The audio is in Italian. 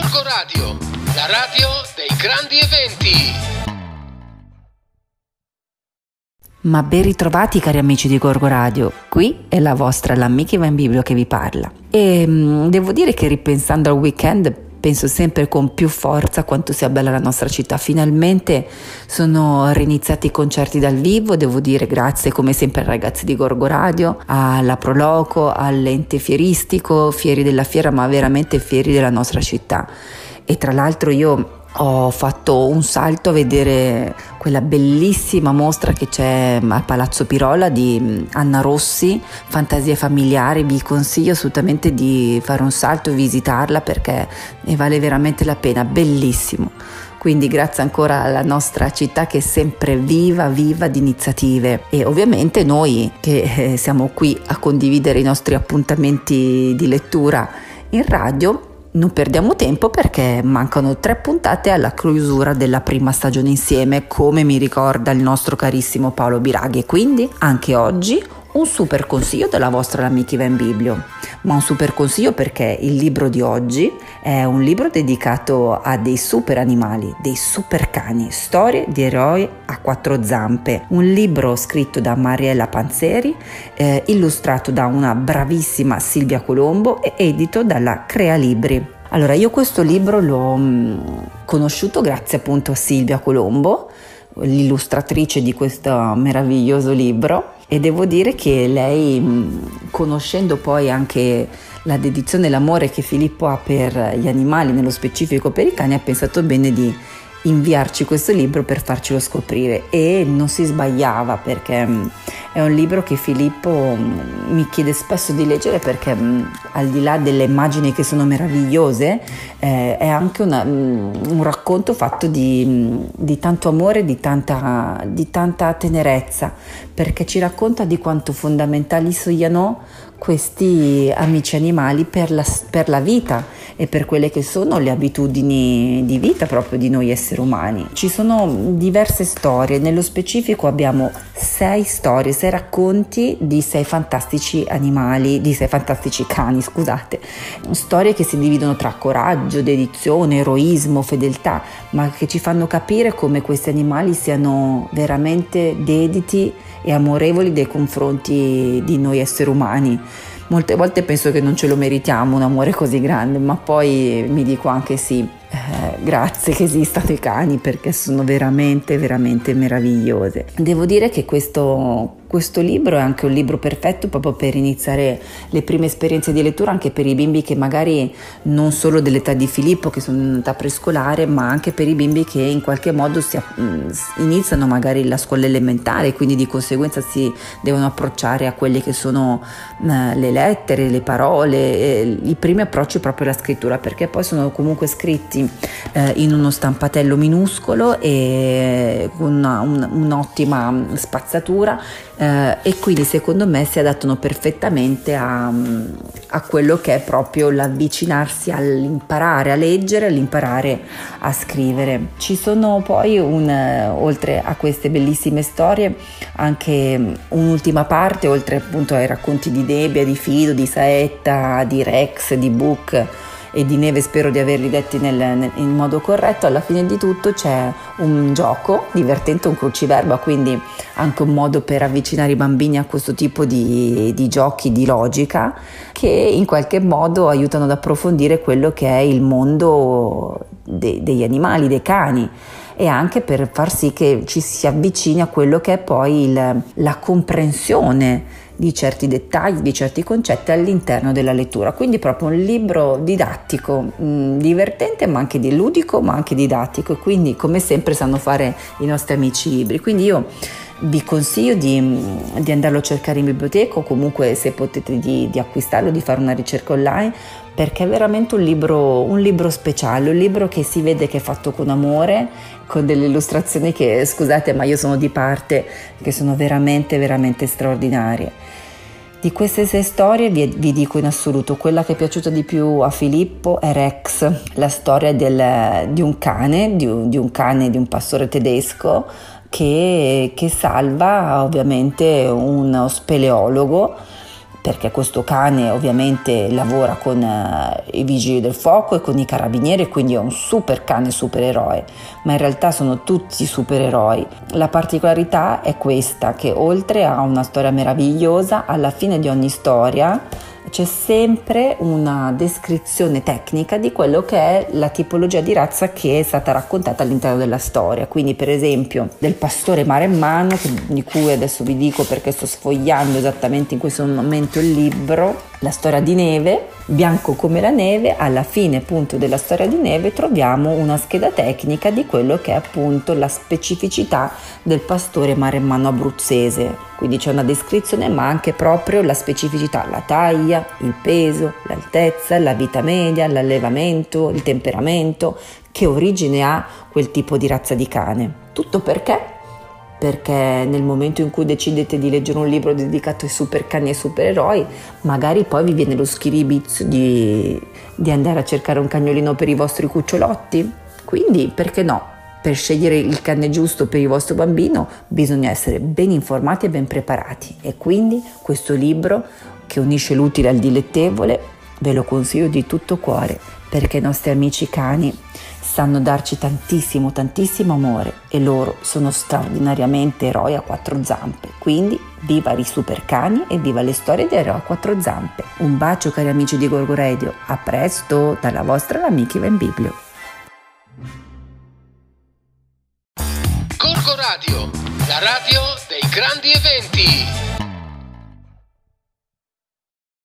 Gorgo Radio, la radio dei grandi eventi. Ma ben ritrovati cari amici di Gorgo Radio, qui è la vostra l'amica in Biblio che vi parla. E mh, mm, devo dire che ripensando al weekend penso sempre con più forza quanto sia bella la nostra città. Finalmente sono riniziati i concerti dal vivo, devo dire grazie come sempre ai ragazzi di Gorgo Radio, alla Proloco, all'ente fieristico, fieri della fiera, ma veramente fieri della nostra città. E tra l'altro io ho fatto un salto a vedere quella bellissima mostra che c'è a Palazzo Pirola di Anna Rossi, Fantasie familiari, vi consiglio assolutamente di fare un salto e visitarla perché ne vale veramente la pena, bellissimo. Quindi grazie ancora alla nostra città che è sempre viva, viva di iniziative e ovviamente noi che eh, siamo qui a condividere i nostri appuntamenti di lettura in radio non perdiamo tempo perché mancano tre puntate alla chiusura della prima stagione insieme, come mi ricorda il nostro carissimo Paolo Biraghi. Quindi anche oggi un super consiglio della vostra amica Ivan Biblio. Ma un super consiglio perché il libro di oggi è un libro dedicato a dei super animali, dei super cani, storie di eroi a quattro zampe. Un libro scritto da Mariella Panzeri, eh, illustrato da una bravissima Silvia Colombo e edito dalla Crea Libri. Allora, io questo libro l'ho mm, conosciuto grazie appunto a Silvia Colombo, l'illustratrice di questo meraviglioso libro e devo dire che lei, mm, conoscendo poi anche la dedizione e l'amore che Filippo ha per gli animali, nello specifico per i cani, ha pensato bene di inviarci questo libro per farcelo scoprire. E non si sbagliava perché mm, è un libro che Filippo mm, mi chiede spesso di leggere perché mm, al di là delle immagini che sono meravigliose eh, è anche una, un racconto fatto di, di tanto amore, di tanta, di tanta tenerezza perché ci racconta di quanto fondamentali siano questi amici animali per la, per la, vita e per quelle che sono le abitudini di vita proprio di noi esseri umani. Ci sono diverse storie, nello specifico abbiamo sei storie, sei racconti di sei fantastici animali, di sei fantastici cani, scusate, storie che si dividono tra coraggio, dedizione, eroismo, fedeltà, ma che ci fanno capire come questi animali siano veramente dediti e amorevoli nei confronti di noi esseri umani. Molte volte penso che non ce lo meritiamo un amore così grande, ma poi mi dico anche sì, eh, grazie che esistano i cani perché sono veramente, veramente meravigliose. Devo dire che questo, questo libro è anche un libro perfetto proprio per iniziare le prime esperienze di lettura anche per i bimbi che magari non solo dell'età di Filippo che sono in età prescolare ma anche per i bimbi che in qualche modo si, mm, iniziano magari la scuola elementare quindi di conseguenza si devono approcciare a quelle che sono uh, le lettere, le parole, i primi approcci proprio alla scrittura perché poi sono comunque scritti eh, in uno stampatello minuscolo e con un'ottima spazzatura eh, e quindi secondo me si adattano perfettamente a, a, quello che è proprio l'avvicinarsi all'imparare a leggere, all'imparare a scrivere. Ci sono poi, un, oltre a queste bellissime storie, anche un'ultima parte, oltre appunto ai racconti di Debbia, di Fido, di Saetta, di Rex, di Book e di neve spero di averli detti nel, nel, in modo corretto, alla fine di tutto c'è un gioco divertente, un cruciverba, quindi anche un modo per avvicinare i bambini a questo tipo di, di giochi di logica che in qualche modo aiutano ad approfondire quello che è il mondo de, degli animali, dei cani e anche per far sì che ci si avvicini a quello che è poi il, la comprensione di certi dettagli, di certi concetti all'interno della lettura. Quindi proprio un libro didattico, mh, mm, divertente ma anche di ludico ma anche didattico quindi come sempre sanno fare i nostri amici libri. Quindi io vi consiglio di, di andarlo a cercare in biblioteca o comunque se potete di, di acquistarlo, di fare una ricerca online perché è veramente un libro, un libro speciale, un libro che si vede che è fatto con amore, con delle illustrazioni che, scusate, ma io sono di parte, che sono veramente, veramente straordinarie. Di queste sei storie vi, vi, dico in assoluto, quella che è piaciuta di più a Filippo è Rex, la storia del, di un cane, di un, di un, cane, di un pastore tedesco che, che salva ovviamente uno speleologo perché questo cane ovviamente lavora con uh, i vigili del fuoco e con i carabinieri, quindi è un super cane supereroe, ma in realtà sono tutti supereroi. La particolarità è questa, che oltre a una storia meravigliosa, alla fine di ogni storia c'è sempre una descrizione tecnica di quello che è la tipologia di razza che è stata raccontata all'interno della storia. Quindi, per esempio, del pastore maremmano, di cui adesso vi dico perché sto sfogliando esattamente in questo momento il libro, la storia di neve, bianco come la neve, alla fine appunto della storia di neve troviamo una scheda tecnica di quello che è appunto la specificità del pastore maremmano abruzzese. Quindi c'è una descrizione ma anche proprio la specificità, la taglia, il peso, l'altezza, la vita media, l'allevamento, il temperamento, che origine ha quel tipo di razza di cane. Tutto perché? Perché nel momento in cui decidete di leggere un libro dedicato ai super cani e supereroi, magari poi vi viene lo schiribizzo di, di andare a cercare un cagnolino per i vostri cucciolotti. Quindi, perché no? Per scegliere il cane giusto per il vostro bambino bisogna essere ben informati e ben preparati e quindi questo libro che unisce l'utile al dilettevole ve lo consiglio di tutto cuore perché i nostri amici cani sanno darci tantissimo, tantissimo amore e loro sono straordinariamente eroi a quattro zampe. Quindi viva i super cani e viva le storie di eroi a quattro zampe. Un bacio cari amici di Gorgo Radio, a presto dalla vostra amica in Biblio. Gorgo la radio dei grandi eventi.